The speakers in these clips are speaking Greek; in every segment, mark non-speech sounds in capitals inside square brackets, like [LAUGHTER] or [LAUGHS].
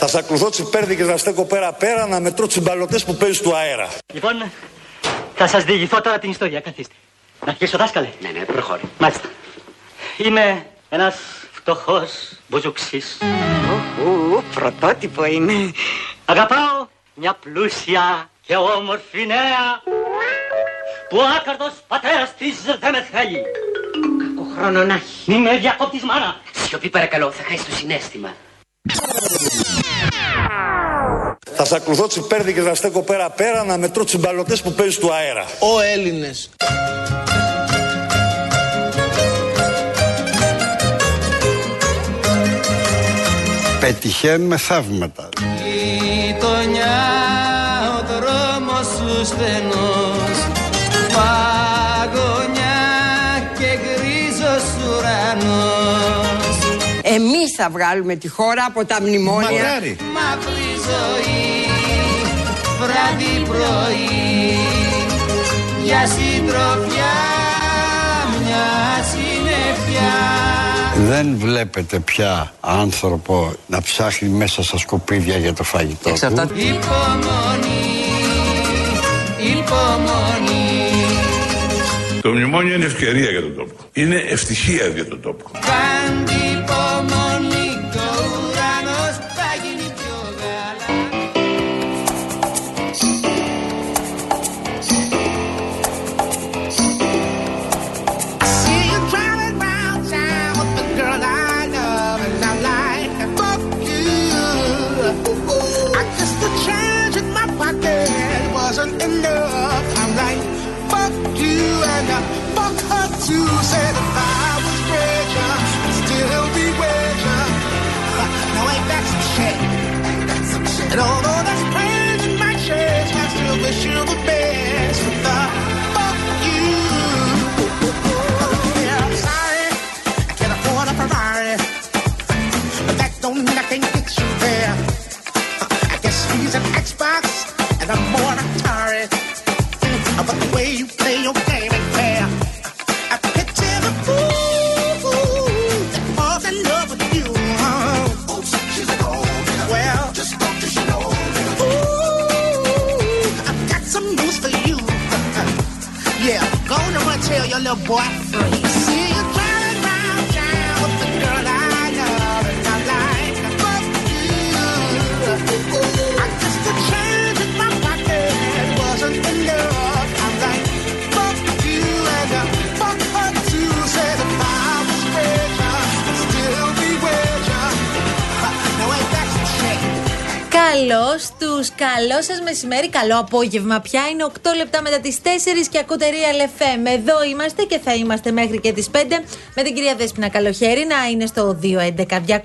Θα σα ακολουθώ τσιπέρδικε να στέκω πέρα πέρα να μετρώ τσιμπαλωτές που παίζει του αέρα. Λοιπόν, θα σας διηγηθώ τώρα την ιστορία. Καθίστε. Να αρχίσω, δάσκαλε. Ναι, ναι, προχώρη. Μάλιστα. Είμαι ένας φτωχός μπουζουξής. Ου, πρωτότυπο είναι. Αγαπάω μια πλούσια και όμορφη νέα που ο άκαρτος πατέρας της δεν με θέλει. Κακό χρόνο να έχει. Μη με διακόπτεις μάνα. Σιωπή παρακαλώ, θα χάσεις το συνέστημα. Θα σα ακολουθώ τσιπέρδικε να στέκω πέρα πέρα να μετρώ τσιμπαλωτές που παίζει του αέρα. Ο Έλληνες. Πετυχαίνουμε θαύματα. Γειτονιά ο δρόμος σου στενός θα βγάλουμε τη χώρα από τα μνημόνια. Μακάρι. Μαύρη ζωή βράδυ πρωί Για συντροφιά μια συννεφιά Δεν βλέπετε πια άνθρωπο να ψάχνει μέσα στα σκουπίδια για το φαγητό του; Εξαρτάται. Υπομονή, υπομονή Το μνημόνιο είναι ευκαιρία για τον τόπο. Είναι ευτυχία για τον τόπο. Κάντε υπομονή Καλώς τους, καλό σας μεσημέρι, καλό απόγευμα. Πια είναι 8 λεπτά μετά τις 4 και ακούτε Real FM. Εδώ είμαστε και θα είμαστε μέχρι και τις 5 με την κυρία Δέσπινα Καλοχέρη να είναι στο 211 200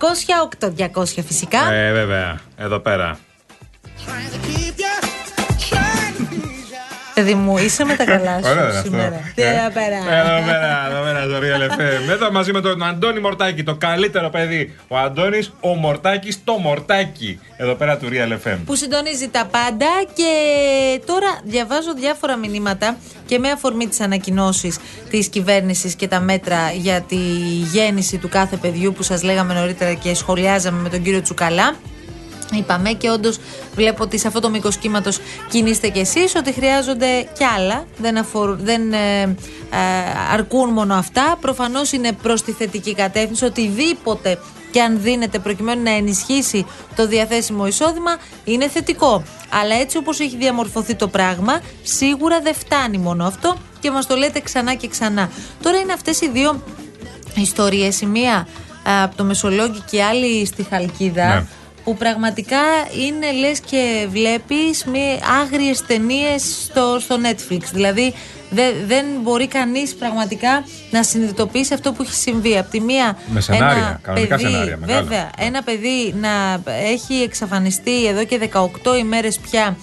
8200 φυσικά. Ε, βέβαια. Εδώ πέρα. Παιδί μου, είσαι με τα καλά σου Ωραία είναι αυτό. σήμερα. Τι Ε, ωραία πέρα. Εδώ πέρα, εδώ πέρα στο Real FM. Εδώ μαζί με τον Αντώνη Μορτάκη, το καλύτερο παιδί. Ο Αντώνης, ο Μορτάκης, το Μορτάκη. Εδώ πέρα του Real FM. που συντονίζει τα πάντα και τώρα διαβάζω διάφορα μηνύματα και με αφορμή τις ανακοινώσεις της κυβέρνησης και τα μέτρα για τη γέννηση του κάθε παιδιού που σας λέγαμε νωρίτερα και σχολιάζαμε με τον κύριο Τσουκαλά. Είπαμε και όντως βλέπω ότι σε αυτό το μήκος κύματος κινείστε κι εσείς ότι χρειάζονται κι άλλα. Δεν, αφορούν, δεν ε, ε, αρκούν μόνο αυτά. Προφανώς είναι προς τη θετική κατεύθυνση. Οτιδήποτε και αν δίνεται προκειμένου να ενισχύσει το διαθέσιμο εισόδημα είναι θετικό. Αλλά έτσι όπως έχει διαμορφωθεί το πράγμα, σίγουρα δεν φτάνει μόνο αυτό και μας το λέτε ξανά και ξανά. Τώρα είναι αυτές οι δύο ιστορίες, η μία α, από το Μεσολόγγι και η άλλη στη Χαλκίδα, Ναι. Που πραγματικά είναι λες και βλέπεις με άγριες ταινίες στο, στο Netflix. Δηλαδή δε- δεν μπορεί κανείς πραγματικά να συνειδητοποιήσει αυτό που έχει συμβεί. Από τη μία Με σενάρια, ένα κανονικά παιδί, σενάρια, μεγάλα. Βέβαια, ένα παιδί να έχει εξαφανιστεί εδώ και 18 ημέρες πια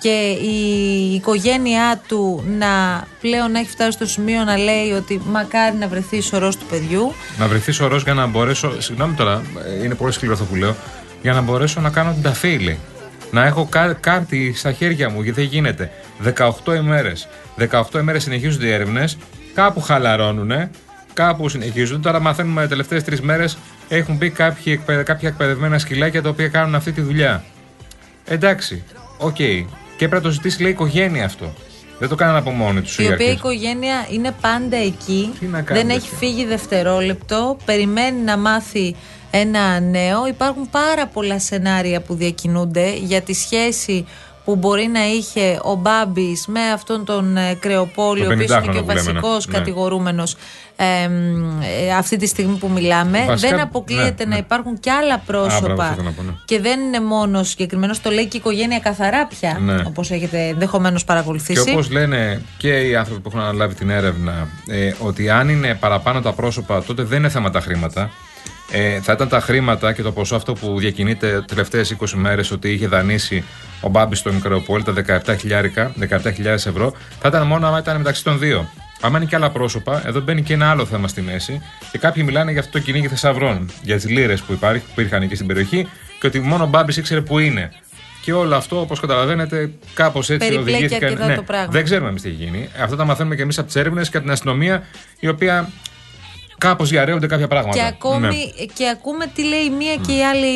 και η οικογένειά του να πλέον να έχει φτάσει στο σημείο να λέει ότι μακάρι να βρεθεί σωρός του παιδιού. Να βρεθεί σωρός για να μπορέσω. Συγγνώμη τώρα, ε, είναι πολύ σκληρό αυτό που λέω. Για να μπορέσω να κάνω την ταφίλη. Να έχω κά- κάρτη στα χέρια μου, γιατί δεν γίνεται. 18 ημέρες. 18 ημέρες συνεχίζονται οι έρευνες. Κάπου χαλαρώνουν. Κάπου συνεχίζονται. Τώρα μαθαίνουμε τις τελευταίες τρεις μέρες έχουν μπει κάποιοι, εκπαιδε- κάποια εκπαιδευμένα σκυλάκια τα οποία κάνουν αυτή τη δουλειά. Εντάξει, οκ. Και πρέπει να το ζητήσει λέει η οικογένεια αυτό. Δεν το κάνανε από μόνοι τους Η οποία η οικογένεια είναι πάντα εκεί. Τι να κάνει δεν έχει τέτοιο. φύγει δευτερόλεπτο. Περιμένει να μάθει ένα νέο. Υπάρχουν πάρα πολλά σενάρια που διακινούνται για τη σχέση που μπορεί να είχε ο Μπάμπης με αυτόν τον ε, Κρεοπόλη, ο Τον οποίος είναι και ο 50χρονο που λέμε, ναι. βασικός Ναι. κατηγορούμενος αυτή τη στιγμή που μιλάμε. Βασικά, δεν αποκλείεται ναι, να ναι. υπάρχουν και άλλα μπράβο, αυτό πρόσωπα. ήθελα να πω, ναι. Και δεν είναι μόνο συγκεκριμένος, το λέει και η οικογένεια καθαρά πια, Ναι. όπως έχετε ενδεχομένως Και παρακολουθήσει. όπως λένε και οι άνθρωποι που έχουν αναλάβει την έρευνα, ε, ότι αν είναι παραπάνω τα πρόσωπα, τότε δεν είναι θέμα τα χρήματα. Ε, θα ήταν τα χρήματα και το ποσό αυτό που διακινείται τελευταίες 20 μέρες ότι είχε δανείσει ο Μπάμπης στον Κρεοπόλη, τα 17.000 17.000 ευρώ, θα ήταν μόνο άμα ήταν μεταξύ των δύο. Άμα είναι και άλλα πρόσωπα, εδώ μπαίνει και ένα άλλο θέμα στη μέση και κάποιοι μιλάνε για αυτό το κυνήγι θησαυρών, για τις λίρες που, υπάρχει, που υπήρχαν εκεί στην περιοχή και ότι μόνο ο Μπάμπης ήξερε που είναι. Και όλο αυτό, όπως καταλαβαίνετε, κάπως έτσι Περιπλέκει οδηγήθηκαν. Ναι, αρκετά το πράγμα. Δεν ξέρουμε εμείς τι έχει γίνει. Αυτά τα μαθαίνουμε και εμείς από τις έρευνες και από την αστυνομία, η οποία κάπως διαρρέονται κάποια πράγματα. Και ακόμη Ναι. και ακούμε τι λέει η μία και η άλλη,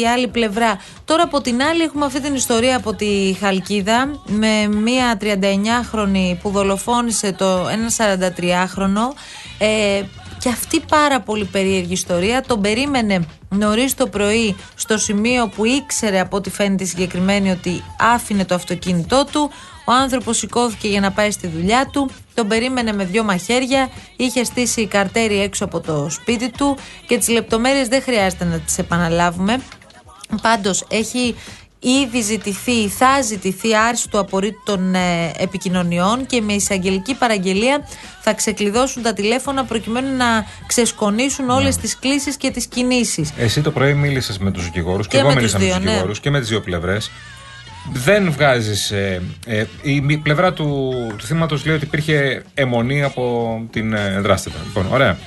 η άλλη πλευρά. Τώρα από την άλλη έχουμε αυτή την ιστορία από τη Χαλκίδα με μία 39χρονη που δολοφόνησε το ένα 43χρονο. Ε, και αυτή πάρα πολύ περίεργη ιστορία. Τον περίμενε νωρίς το πρωί στο σημείο που ήξερε από ό,τι φαίνεται η συγκεκριμένη ότι άφηνε το αυτοκίνητό του. Ο άνθρωπος σηκώθηκε για να πάει στη δουλειά του. Τον περίμενε με δυο μαχαίρια. Είχε στήσει καρτέρι έξω από το σπίτι του. Και τις λεπτομέρειες δεν χρειάζεται να τις επαναλάβουμε. Πάντως έχει ήδη ζητηθεί, θα ζητηθεί άρση του απορρίτου των ε, επικοινωνιών και με εισαγγελική παραγγελία θα ξεκλειδώσουν τα τηλέφωνα προκειμένου να ξεσκονίσουν όλες τις κλήσεις και τις κινήσεις. Εσύ το πρωί μίλησες με τους δικηγόρους και, Και εγώ με μίλησα τους με τους δύο, ναι. δικηγόρους και με τις δύο πλευρές. Δεν βγάζεις. Ε, ε, η μη- πλευρά του, του θύματος λέει ότι υπήρχε αιμονή από την ε, δράστητα. Λοιπόν, ωραία.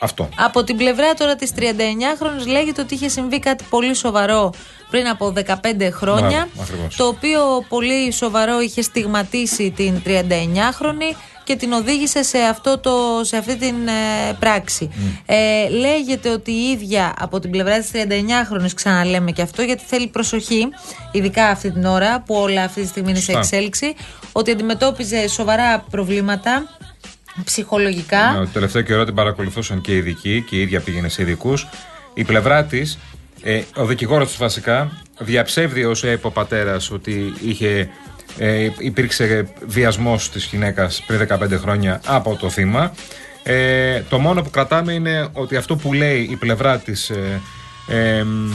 Αυτό. Από την πλευρά τώρα της 39χρονης λέγεται ότι είχε συμβεί κάτι πολύ σοβαρό πριν από 15 χρόνια Μπράβο, ακριβώς. το οποίο πολύ σοβαρό είχε στιγματίσει την 39χρονη και την οδήγησε σε, αυτό το, σε αυτή την ε, πράξη. Ε, λέγεται ότι η ίδια από την πλευρά της 39χρονης ξαναλέμε και αυτό γιατί θέλει προσοχή ειδικά αυτή την ώρα που όλα αυτή τη στιγμή είναι σε Σωστά. εξέλιξη ότι αντιμετώπιζε σοβαρά προβλήματα ψυχολογικά Ναι, το τελευταίο καιρό την παρακολουθούσαν και οι ειδικοί και η ίδια πήγαινε σε ειδικούς. Η πλευρά της, ε, ο δικηγόρος της βασικά, διαψεύδει όσο είπε ο πατέρας ότι είχε, ε, υπήρξε βιασμός της γυναίκας πριν 15 χρόνια από το θύμα. Ε, το μόνο που κρατάμε είναι ότι αυτό που λέει η πλευρά της ε, ε, μ,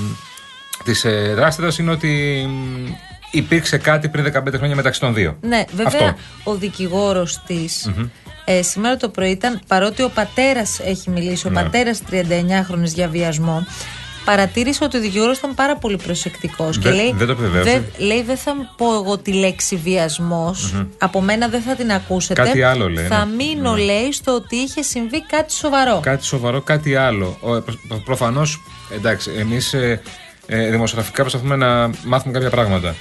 της ε, δράστηρας είναι ότι μ, υπήρξε κάτι πριν 15 χρόνια μεταξύ των δύο. Ναι, βέβαια Αυτό. ο δικηγόρος της. Ε, σήμερα το πρωί ήταν, παρότι ο πατέρας έχει μιλήσει, ο Ναι. πατέρας 39χρονη για βιασμό, παρατήρησε ότι ο δικηγόρος ήταν πάρα πολύ προσεκτικός. Και Δεν- λέει, δεν το επιβεβαίωσε. «Δεν- λέει, δεν θα πω εγώ τη λέξη βιασμός, Από μένα δεν θα την ακούσετε. Κάτι άλλο λέει, Θα ναι. μείνω, λέει, στο ότι είχε συμβεί κάτι σοβαρό. Κάτι σοβαρό, κάτι άλλο. Προφανώς, εντάξει, εμείς ε, ε, δημοσιογραφικά προσπαθούμε να μάθουμε κάποια πράγματα.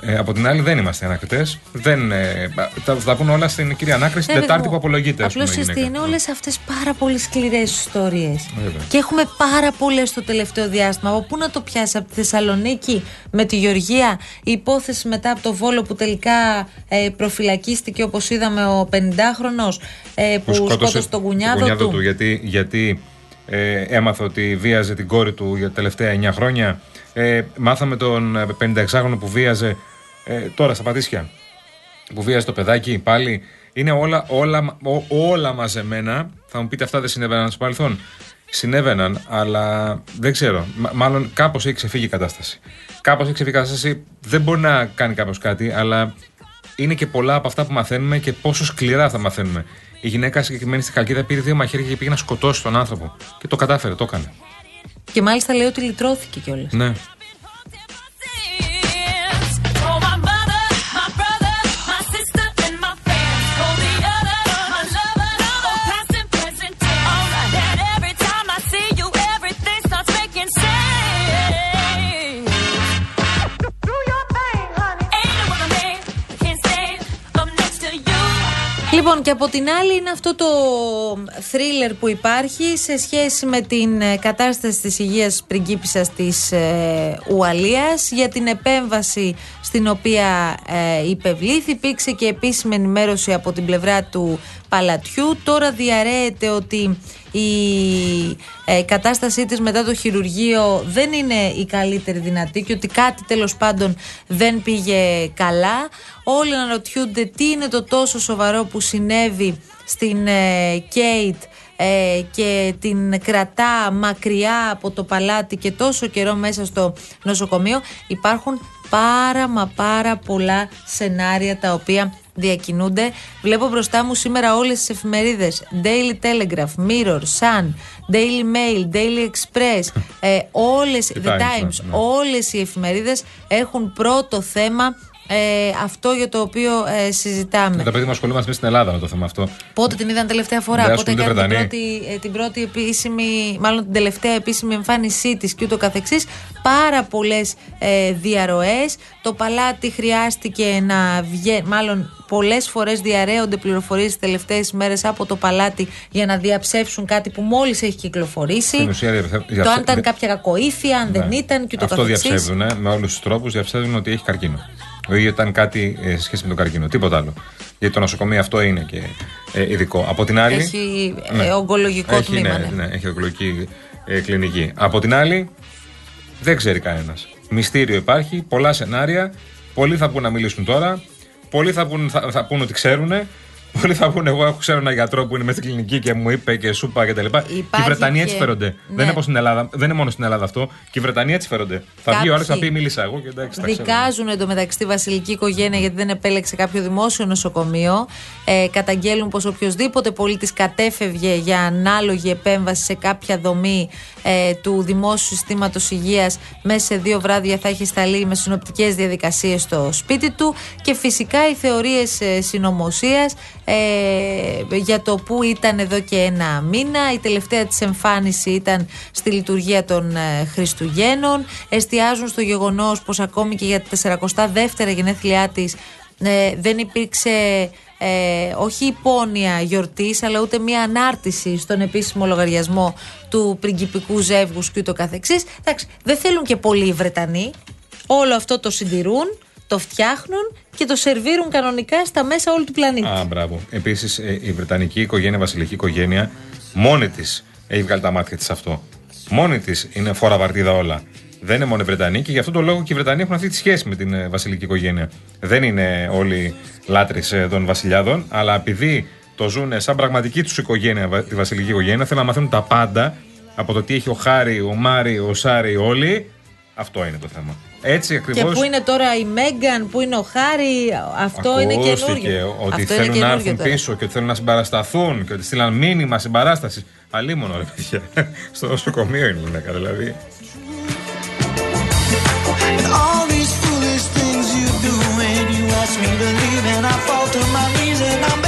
Ε, από την άλλη, δεν είμαστε ανακριτές. Δεν, ε, τα, θα τα πούνε όλα στην κυρία Ανάκριση την Ναι, Τετάρτη βέβαια. που απολογείται. ας Απλώς πούμε, η εστί, γυναίκα. είναι όλες αυτές πάρα πολύ σκληρές ιστορίες. Βέβαια. Και έχουμε πάρα πολλές το τελευταίο διάστημα. Από πού να το πιάσει, από τη Θεσσαλονίκη με τη Γεωργία, η υπόθεση μετά από το Βόλο που τελικά ε, προφυλακίστηκε όπως είδαμε ο 50χρονο ε, που, σκότωσε τον κουνιάδο, του. γιατί, γιατί ε, έμαθε ότι βίαζε την κόρη του για τα τελευταία 9 χρόνια. Ε, μάθαμε τον ε, 56χρονο που βίαζε ε, τώρα στα Πατήσια. Που βίαζε το παιδάκι πάλι. Είναι όλα, όλα, ό, όλα μαζεμένα. Θα μου πείτε αυτά δεν συνέβαιναν στο παρελθόν. Συνέβαιναν, αλλά δεν ξέρω. Μ- μάλλον κάπως έχει ξεφύγει η κατάσταση. Κάπως έχει ξεφύγει η κατάσταση. Δεν μπορεί να κάνει κάποιος κάτι, αλλά είναι και πολλά από αυτά που μαθαίνουμε και πόσο σκληρά θα μαθαίνουμε. Η γυναίκα συγκεκριμένη στη Χαλκίδα πήρε δύο μαχαίρια και πήγε να σκοτώσει τον άνθρωπο. Και το κατάφερε, το έκανε. Και μάλιστα λέει ότι λυτρώθηκε κιόλας. Ναι. Λοιπόν, και από την άλλη είναι αυτό το θρίλερ που υπάρχει σε σχέση με την ε, κατάσταση της υγείας πριγκίπισσας της ε, Ουαλίας για την επέμβαση στην οποία ε, υπευλήθη. Υπήρξε και επίσημη ενημέρωση από την πλευρά του παλατιού. Τώρα διαρρέεται ότι η ε, κατάστασή της μετά το χειρουργείο δεν είναι η καλύτερη δυνατή και ότι κάτι τέλος πάντων δεν πήγε καλά. Όλοι αναρωτιούνται τι είναι το τόσο σοβαρό που συνέβη στην ε, Κέιτ ε, και την κρατά μακριά από το παλάτι και τόσο καιρό μέσα στο νοσοκομείο υπάρχουν πάρα μα πάρα πολλά σενάρια τα οποία διακινούνται. Βλέπω μπροστά μου σήμερα όλες τις εφημερίδες Daily Telegraph, Mirror, Sun, Daily Mail, Daily Express ε, όλες, The Times, ναι. όλες οι εφημερίδες έχουν πρώτο θέμα ε, αυτό για το οποίο ε, συζητάμε. Με τα παιδιά μας ασχολούμαστε εμείς στην Ελλάδα με το θέμα αυτό. Πότε την είδαν τελευταία φορά, Δεν πότε ασχολούνται έκανε την Βρετανοί. πρώτη, ε, την πρώτη επίσημη, μάλλον την τελευταία επίσημη εμφάνισή της και ούτω καθεξής. Πάρα πολλές ε, διαρροές. Το παλάτι χρειάστηκε να βγει, μάλλον πολλές φορές διαρρέονται πληροφορίες τις τελευταίες μέρες από το παλάτι για να διαψεύσουν κάτι που μόλις έχει κυκλοφορήσει. Στην ουσία, διαψε- το αν ήταν διαψε- κάποια κακοήθεια, αν δεν Ναι. ήταν και ούτω Αυτό καθεξής. διαψεύδουν ε, με όλους τους τρόπους. Διαψεύδουν ότι έχει καρκίνο. Ή ήταν κάτι ε, σε σχέση με τον καρκίνο. Τίποτα άλλο. Γιατί το νοσοκομείο αυτό είναι και ε, ειδικό. Από την άλλη. Έχει ε, ογκολογικό έχει, τμήμα. ναι, ναι. ναι, έχει ογκολογική ε, κλινική. Από την άλλη, δεν ξέρει κανένας. Μυστήριο υπάρχει, πολλά σενάρια. Πολλοί θα πούν να μιλήσουν τώρα. Πολλοί θα πούν, θα, θα πούν ότι ξέρουν. Πολλοί θα πούνε: Εγώ έχω ξέρω ένα γιατρό που είναι μέσα στην κλινική και μου είπε και σου είπα κτλ. Και, και οι Βρετανοί έτσι και- φέρονται. Ναι. Δεν, είναι όπως στην Ελλάδα, δεν είναι μόνο στην Ελλάδα αυτό. Και οι Βρετανοί έτσι φέρονται. Θα βγει ο άλλος θα Κάποιοι πει: Μίλησα εγώ και εντάξει. τα ξέρω. Δικάζουν εντωμεταξύ τη βασιλική οικογένεια γιατί δεν επέλεξε κάποιο δημόσιο νοσοκομείο. Ε, καταγγέλουν πως οποιοδήποτε πολίτης κατέφευγε για ανάλογη επέμβαση σε κάποια δομή ε, του δημόσιου συστήματος υγείας μέσα σε δύο βράδια θα έχει σταλεί με συνοπτικές διαδικασίες στο σπίτι του. Και φυσικά οι θεωρίες ε, συνωμοσίας ε, για το που ήταν εδώ και ένα μήνα. Η τελευταία της εμφάνιση ήταν στη λειτουργία των ε, Χριστουγέννων. Εστιάζουν στο γεγονός πως ακόμη και για τα 42η γενέθλιά της ε, δεν υπήρξε ε, όχι υπόνοια γιορτής αλλά ούτε μία ανάρτηση στον επίσημο λογαριασμό του πριγκιπικού ζεύγους και ούτω καθεξής. Εντάξει, δεν θέλουν και πολλοί οι Βρετανοί. Όλο αυτό το συντηρούν, το φτιάχνουν και το σερβίρουν κανονικά στα μέσα όλου του πλανήτη. Α, μπράβο. Επίσης, η Βρετανική οικογένεια, η βασιλική οικογένεια, μόνη της έχει βγάλει τα μάτια της αυτό. Μόνη της είναι φόρα βαρτίδα όλα. Δεν είναι μόνο οι Βρετανοί και γι' αυτό το λόγο και οι Βρετανοί έχουν αυτή τη σχέση με την ε, βασιλική οικογένεια. Δεν είναι όλοι λάτρε των βασιλιάδων, αλλά επειδή το ζουν σαν πραγματική τους οικογένεια, βα- τη βασιλική οικογένεια, θέλουν να μαθαίνουν τα πάντα από το τι έχει ο Χάρη, ο Μάρι, ο Σάρι, όλοι. Αυτό είναι το θέμα. Έτσι Και ακριβώς. πού είναι τώρα η Μέγκαν, πού είναι ο Χάρη, αυτό είναι Ακούστηκε καινούριο. ότι αυτό είναι θέλουν να καινούριο έρθουν τώρα. πίσω και ότι θέλουν να συμπαρασταθούν και ότι στείλαν μήνυμα συμπαράστασης. Αλίμονο, ρε παιδιά. Στο νοσοκομείο είναι η γυναίκα, δηλαδή. And all these foolish things you do when you ask me to leave and I fall to my knees and I'm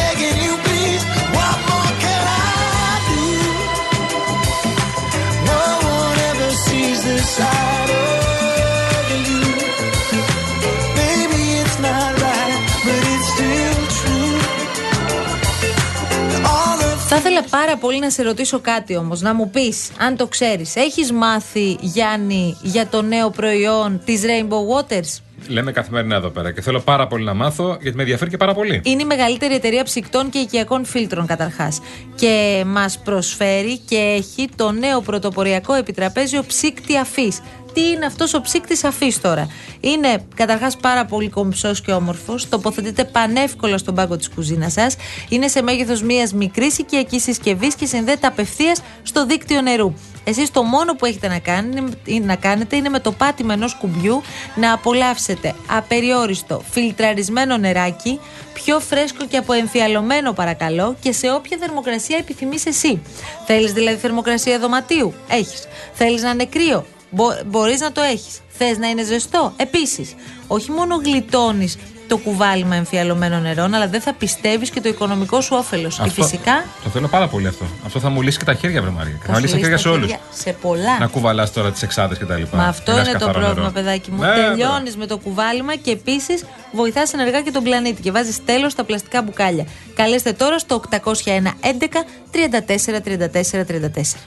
ήθελα πάρα πολύ να σε ρωτήσω κάτι όμως, να μου πεις, αν το ξέρεις, έχεις μάθει, Γιάννη, για το νέο προϊόν της Rainbow Waters; Λέμε καθημερινά εδώ πέρα και θέλω πάρα πολύ να μάθω γιατί με ενδιαφέρει και πάρα πολύ. Είναι η μεγαλύτερη εταιρεία ψυκτών και οικιακών φίλτρων καταρχάς. Και μας προσφέρει και έχει το νέο πρωτοποριακό επιτραπέζιο ψύκτη αφής. Τι είναι αυτός ο ψύκτης αφής τώρα. Είναι καταρχάς πάρα πολύ κομψός και όμορφος. Τοποθετείται πανεύκολα στον πάγκο της κουζίνας σας. Είναι σε μέγεθος μιας μικρής οικιακής συσκευής και συνδέεται απευθείας στο δίκτυο νερού. Εσείς το μόνο που έχετε να, κάνει, να κάνετε είναι με το πάτημα ενός κουμπιού να απολαύσετε απεριόριστο φιλτραρισμένο νεράκι, πιο φρέσκο και αποεμφιαλωμένο παρακαλώ και σε όποια θερμοκρασία επιθυμείς εσύ. Θέλεις δηλαδή θερμοκρασία δωματίου; Έχεις. Θέλεις να είναι κρύο; Μπο- μπορείς να το έχεις. Θες να είναι ζεστό; Επίσης. Όχι μόνο γλιτώνεις το κουβάλιμα εμφιαλωμένων νερών, αλλά δεν θα πιστεύεις και το οικονομικό σου όφελος. Και Αυτό- φυσικά Το θέλω πάρα πολύ αυτό. Αυτό θα μου λύσει και τα χέρια, βρε Μαρία. Θα θα μου σου λύσει τα λύσει χέρια σε τα όλους. χέρια Σε πολλά. Να κουβαλάς τώρα τις εξάδες κτλ. Μα αυτό Ένας είναι το καθαρό πρόβλημα, νερό. παιδάκι μου. Ναι, Τελειώνεις με το κουβάλιμα και επίσης βοηθάς ενεργά και τον πλανήτη και βάζεις τέλος στα πλαστικά μπουκάλια. Καλέστε τώρα στο 801 11 34 34 34.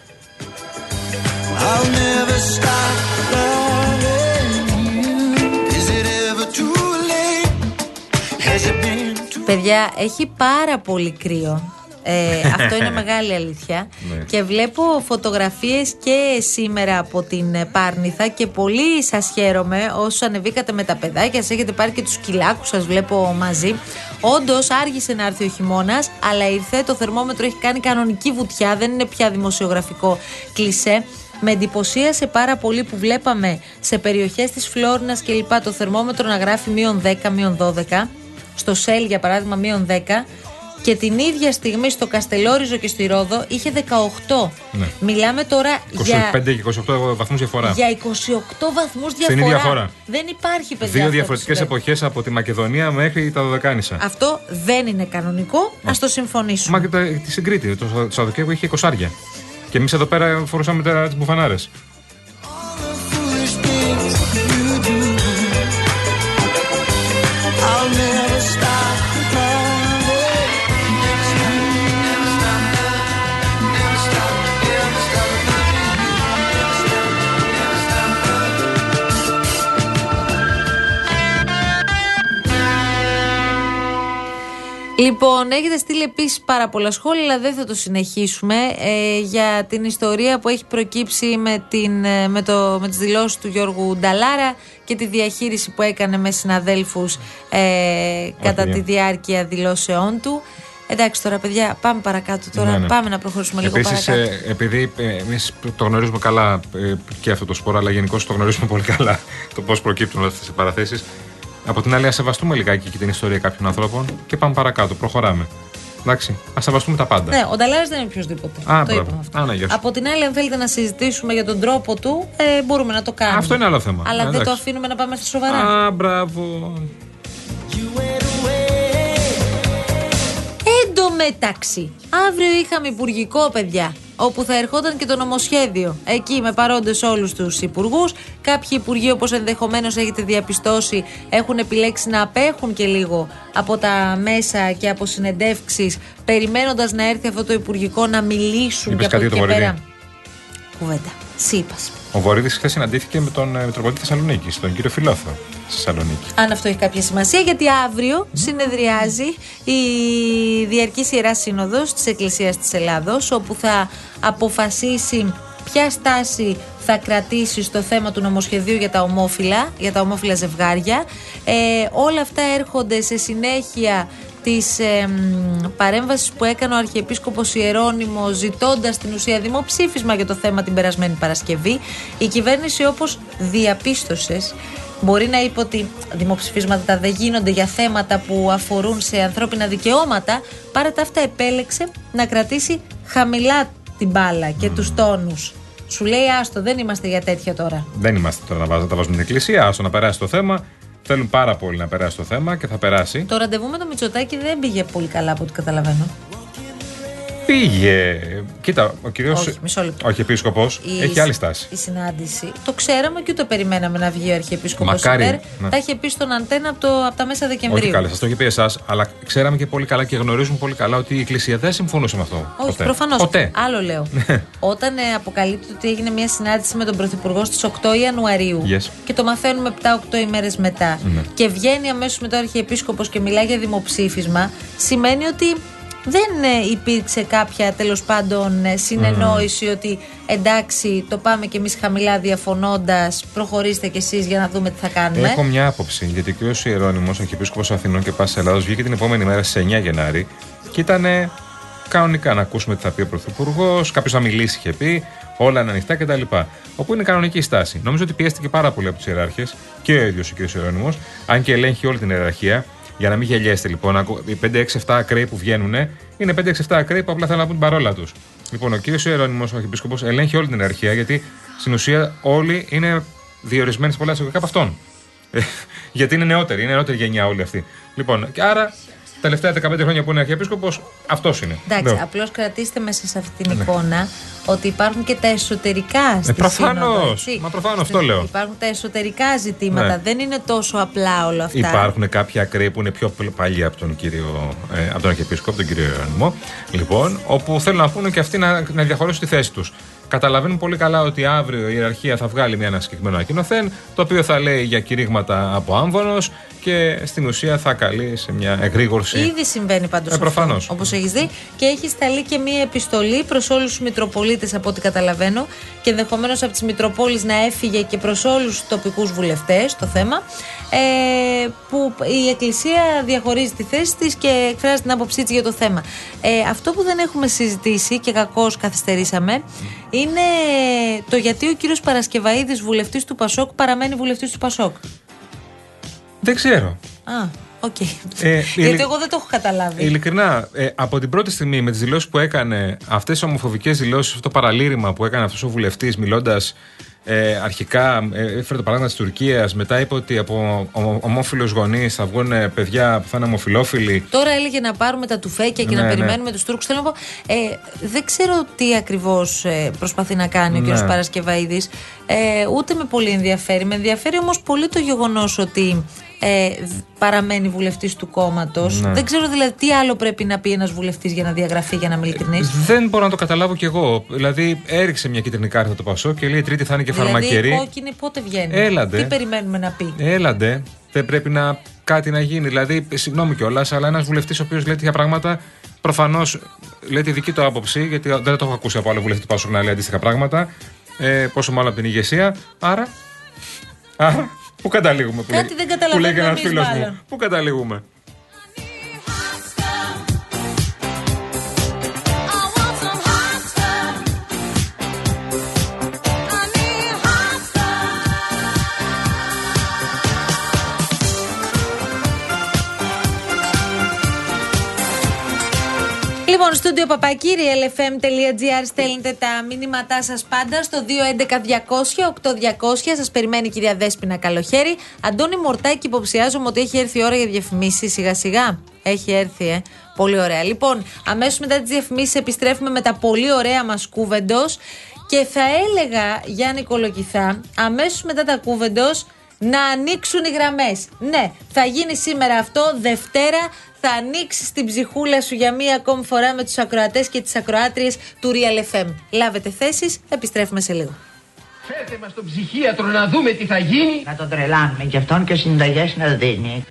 Παιδιά, έχει πάρα πολύ κρύο. Ε, [LAUGHS] αυτό είναι μεγάλη αλήθεια. Ναι. Και βλέπω φωτογραφίες και σήμερα από την ε, Πάρνηθα και πολύ σας χαίρομαι όσους ανεβήκατε με τα παιδάκια, σας έχετε πάρει και τους κυλάκους σας βλέπω μαζί. Όντως άργησε να έρθει ο χειμώνας, αλλά ήρθε, το θερμόμετρο έχει κάνει κανονική βουτιά, δεν είναι πια δημοσιογραφικό κλισέ. Με εντυπωσίασε πάρα πολύ που βλέπαμε σε περιοχές της Φλόρινας και λοιπά το θερμόμετρο να γράφει μείον 10, μείον 12 στο ΣΕΛ για παράδειγμα μείον 10 και την ίδια στιγμή στο Καστελόριζο και στη Ρόδο είχε 18. Ναι. Μιλάμε τώρα 25 για, και 28 βαθμούς διαφορά. για 28 βαθμούς διαφορά. Στην ίδια χώρα. Δεν υπάρχει παιδιά. Δύο αυτό διαφορετικές που συμβαίνει. εποχές από τη Μακεδονία μέχρι τα Δωδεκάνησα. Αυτό δεν είναι κανονικό. Ναι. Α το συμφωνήσουμε. Μα και τα- τη συγκρίτη. Το Σα- Σαββατοκύριακο είχε 20 Και εμείς εδώ πέρα φορούσαμε τώρα τις μπουφανάρες. Λοιπόν, έχετε στείλει επίσης πάρα πολλά σχόλια, αλλά δεν θα το συνεχίσουμε ε, για την ιστορία που έχει προκύψει με, την, ε, με, το, με τις δηλώσεις του Γιώργου Νταλάρα και τη διαχείριση που έκανε με συναδέλφους ε, κατά παιδιά. τη διάρκεια δηλώσεών του. Εντάξει τώρα παιδιά, πάμε παρακάτω τώρα, Ναι, ναι. πάμε να προχωρήσουμε λίγο Επίσης, παρακάτω. επειδή εμείς το γνωρίζουμε καλά ε, και αυτό το σπόρο, αλλά γενικώς το γνωρίζουμε πολύ καλά το πώς προκύπτουν αυτές οι παραθέσεις. Από την άλλη, ας σεβαστούμε λιγάκι και την ιστορία κάποιων ανθρώπων και πάμε παρακάτω. Προχωράμε. Εντάξει, ας σεβαστούμε τα πάντα. Ναι, ο Νταλάρας δεν είναι οποιοδήποτε. Α, το μπράβο. είπαμε αυτό. Α, ναι, γεια σου. Από την άλλη, αν θέλετε να συζητήσουμε για τον τρόπο του, ε, μπορούμε να το κάνουμε. Αυτό είναι άλλο θέμα. Αλλά Ε, δεν το εντάξει. αφήνουμε να πάμε στα σοβαρά. Α, μπράβο. Εν τω μεταξύ, αύριο είχαμε υπουργικό, παιδιά, όπου θα ερχόταν και το νομοσχέδιο. Εκεί με παρόντες όλους τους υπουργούς. Κάποιοι υπουργοί, όπως ενδεχομένως έχετε διαπιστώσει, έχουν επιλέξει να απέχουν και λίγο από τα μέσα και από συνεντεύξεις, περιμένοντας να έρθει αυτό το υπουργικό να μιλήσουν Είπες και από κάτι εκεί για και το πέρα. Κουβέντα. Σύπας. Ο Βορύδης χθες συναντήθηκε με τον ε, Μητροπολίτη Θεσσαλονίκη, τον κύριο Φιλόθο στη Θεσσαλονίκη. Αν αυτό έχει κάποια σημασία, γιατί αύριο συνεδριάζει η Διαρκής Ιεράς Σύνοδος της Εκκλησίας της Ελλάδος, όπου θα αποφασίσει ποια στάση θα κρατήσει στο θέμα του νομοσχεδίου για τα ομόφυλα, για τα ομόφυλα ζευγάρια. Ε, όλα αυτά έρχονται σε συνέχεια της ε, μ, παρέμβασης που έκανε ο Αρχιεπίσκοπος Ιερώνυμος ζητώντας την ουσία δημοψήφισμα για το θέμα την περασμένη Παρασκευή. Η κυβέρνηση όπως διαπίστωσες Μπορεί να είπε ότι δημοψηφίσματα δεν γίνονται για θέματα που αφορούν σε ανθρώπινα δικαιώματα. Παρά τα αυτά επέλεξε να κρατήσει χαμηλά την μπάλα και τους τόνους. Σου λέει άστο δεν είμαστε για τέτοια τώρα. Δεν είμαστε τώρα να βάζουμε, τα βάζουμε την εκκλησία, άστο να περάσει το θέμα. Θέλουν πάρα πολύ να περάσει το θέμα και θα περάσει. Το ραντεβού με το Μητσοτάκι δεν πήγε πολύ καλά από ό,τι καταλαβαίνω. Πήγε. Κοίτα, ο κύριο. Όχι, μισό λεπτό. Ο Αρχιεπίσκοπο Η έχει συ- άλλη στάση. Η συνάντηση. Το ξέραμε και ούτε περιμέναμε να βγει ο Αρχιεπίσκοπος Μακάρι, υπέρ. ναι. Τα είχε πει στον Αντένα από, το, από τα μέσα Δεκεμβρίου. Όχι καλά, σας το είχε πει εσάς, αλλά ξέραμε και πολύ καλά και γνωρίζουμε πολύ καλά ότι η Εκκλησία δεν συμφωνούσε με αυτό. Όχι, ποτέ. προφανώς. Ποτέ. Άλλο λέω. Όταν ε, αποκαλύπτει ότι έγινε μια συνάντηση με τον Πρωθυπουργό στις 8 Ιανουαρίου Yes. και το μαθαίνουμε 7-8 ημέρες μετά Ναι. και βγαίνει αμέσως μετά ο Αρχιεπίσκοπος και μιλάει για δημοψήφισμα, σημαίνει ότι δεν ε, υπήρξε κάποια τέλος πάντων ε, συνεννόηση ότι εντάξει, το πάμε κι εμείς χαμηλά διαφωνώντας, προχωρήστε κι εσείς για να δούμε τι θα κάνουμε. Έχω μια άποψη, γιατί ο κ. Ιερόνιμος, ο Αρχιεπίσκοπος Αθηνών και Πάση Ελλάδος, βγήκε την επόμενη μέρα στι 9 Γενάρη και ήταν κανονικά να ακούσουμε τι θα πει ο Πρωθυπουργός, κάποιος να μιλήσει, είχε πει, όλα είναι ανοιχτά κτλ. Όπου είναι κανονική η στάση. Νομίζω ότι πιέστηκε πάρα πολύ από τους ιεράρχες και ο ίδιος ο κ. Ιερόνιμος, αν και ελέγχει όλη την ιεραρχία. Για να μην γελιέστε λοιπόν, ακού- οι 5-6-7 ακραίοι που βγαίνουν είναι 5-6-7 ακραίοι που απλά θέλουν να πούν την παρόλα τους. Λοιπόν, ο κ. Ιερόνιμος, ο Αρχιεπίσκοπος, ελέγχει όλη την ιεραρχία γιατί στην ουσία όλοι είναι διορισμένοι σε πολλά εισαγωγικά από αυτόν. Ε, [LAUGHS] γιατί είναι νεότερη, είναι νεότερη γενιά όλοι αυτοί. Λοιπόν, και άρα τελευταία 15 χρόνια που είναι Αρχιεπίσκοπος, αυτός είναι. Εντάξει, Ναι. απλώς κρατήστε μέσα σε αυτή την εικόνα ότι υπάρχουν και τα εσωτερικά στη προφανώς. Σύνοδο, έτσι. Μα προφανώς, αυτό λέω. Υπάρχουν τα εσωτερικά ζητήματα. Ναι. Δεν είναι τόσο απλά όλα αυτά. Υπάρχουν κάποια ακραία που είναι πιο παλιά από τον κύριο, ε, από τον Αρχιεπίσκοπο, τον κύριο Ιωαννημό, λοιπόν, όπου θέλουν να πούνε και αυτοί να, να διαχωρίσουν τη θέση τους. Καταλαβαίνουν πολύ καλά ότι αύριο η ιεραρχία θα βγάλει μια, ένα συγκεκριμένο ανακοινωθέν, το οποίο θα λέει για κηρύγματα από άμβονο και στην ουσία θα καλεί σε μια εγρήγορση. Ήδη συμβαίνει πάντως Ε, προφανώς. Όπως έχεις δει. Και έχει σταλεί και μία επιστολή προς όλους τους Μητροπολίτες, από ό,τι καταλαβαίνω, και ενδεχομένως από τις Μητροπόλεις να έφυγε και προς όλους τους τοπικούς βουλευτές το θέμα. Ε, που η Εκκλησία διαχωρίζει τη θέση της και εκφράζει την άποψή της για το θέμα. Ε, αυτό που δεν έχουμε συζητήσει και κακώς καθυστερήσαμε είναι το γιατί ο κύριος Παρασκευαίδης, βουλευτής του Πασόκ, παραμένει βουλευτής του Πασόκ; Δεν ξέρω. Α, οκ. Ε, [LAUGHS] Γιατί ειλικ- εγώ δεν το έχω καταλάβει. Ειλικρινά, ε, από την πρώτη στιγμή με τις δηλώσεις που έκανε, αυτές τις ομοφοβικές δηλώσεις, αυτό το παραλήρημα που έκανε αυτός ο βουλευτής, μιλώντας ε, αρχικά, ε, έφερε το παράδειγμα της Τουρκίας, μετά είπε ότι από ομόφυλους γονείς θα βγουν ε, παιδιά που θα είναι ομοφυλόφιλοι. Τώρα έλεγε να πάρουμε τα τουφέκια και Ναι, να ναι. περιμένουμε τους Τούρκους. Θέλω να πω, ε, δεν ξέρω τι ακριβώς προσπαθεί να κάνει ο Ναι. κ. Παρασκευαίδης. Ε, ούτε με πολύ ενδιαφέρει. Με ενδιαφέρει όμως πολύ το γεγονός ότι ε, δ- παραμένει βουλευτής του κόμματος. Ναι. Δεν ξέρω δηλαδή τι άλλο πρέπει να πει ένας βουλευτής για να διαγραφεί, για να είμαι ειλικρινής. Δεν μπορώ να το καταλάβω κι εγώ. Δηλαδή, έριξε μια κίτρινη κάρτα το Πασό και λέει η Τρίτη θα είναι και Δηλαδή, φαρμακερή. η κόκκινη πότε βγαίνει; Έλαντε. Τι περιμένουμε να πει; Έλαντε, δεν πρέπει να κάτι να γίνει. Δηλαδή, συγγνώμη κιόλας, αλλά ένας βουλευτής ο οποίος λέει τέτοια πράγματα, προφανώς λέει τη δική του άποψη, γιατί δεν το έχω ακούσει από άλλο βουλευτή Πάσο να λέει αντίστοιχα πράγματα. Ε, πόσο μάλλον από την ηγεσία. Άρα. Άρα, πού καταλήγουμε, που Κάτι λέει, δεν που λέει καταλαβαίνουμε και ένας εμείς φίλος μου. μάλλον. Πού καταλήγουμε. Λοιπόν, στούντιο παπακύρι lfm.gr στέλνετε τα μήνυματά σας πάντα στο 211-200-8200. Σας περιμένει η κυρία Δέσπινα Καλοχέρη. Αντώνη Μορτάκη, υποψιάζομαι ότι έχει έρθει η ώρα για διαφημίσεις σιγά σιγά. Έχει έρθει, ε. Πολύ ωραία. Λοιπόν, αμέσως μετά τις διαφημίσεις επιστρέφουμε με τα πολύ ωραία μας κούβεντος. Και θα έλεγα, Γιάννη Κολοκυθά, αμέσως μετά τα κούβεντος να ανοίξουν οι γραμμές. Ναι, θα γίνει σήμερα αυτό. Δευτέρα θα ανοίξεις την ψυχούλα σου για μία ακόμη φορά με τους ακροατές και τις ακροάτριες του Real FM. Λάβετε θέσεις, επιστρέφουμε σε λίγο. Φέρτε μας τον ψυχίατρο να δούμε τι θα γίνει. Να τον τρελάνουμε κι αυτόν και συνταγές να δίνει.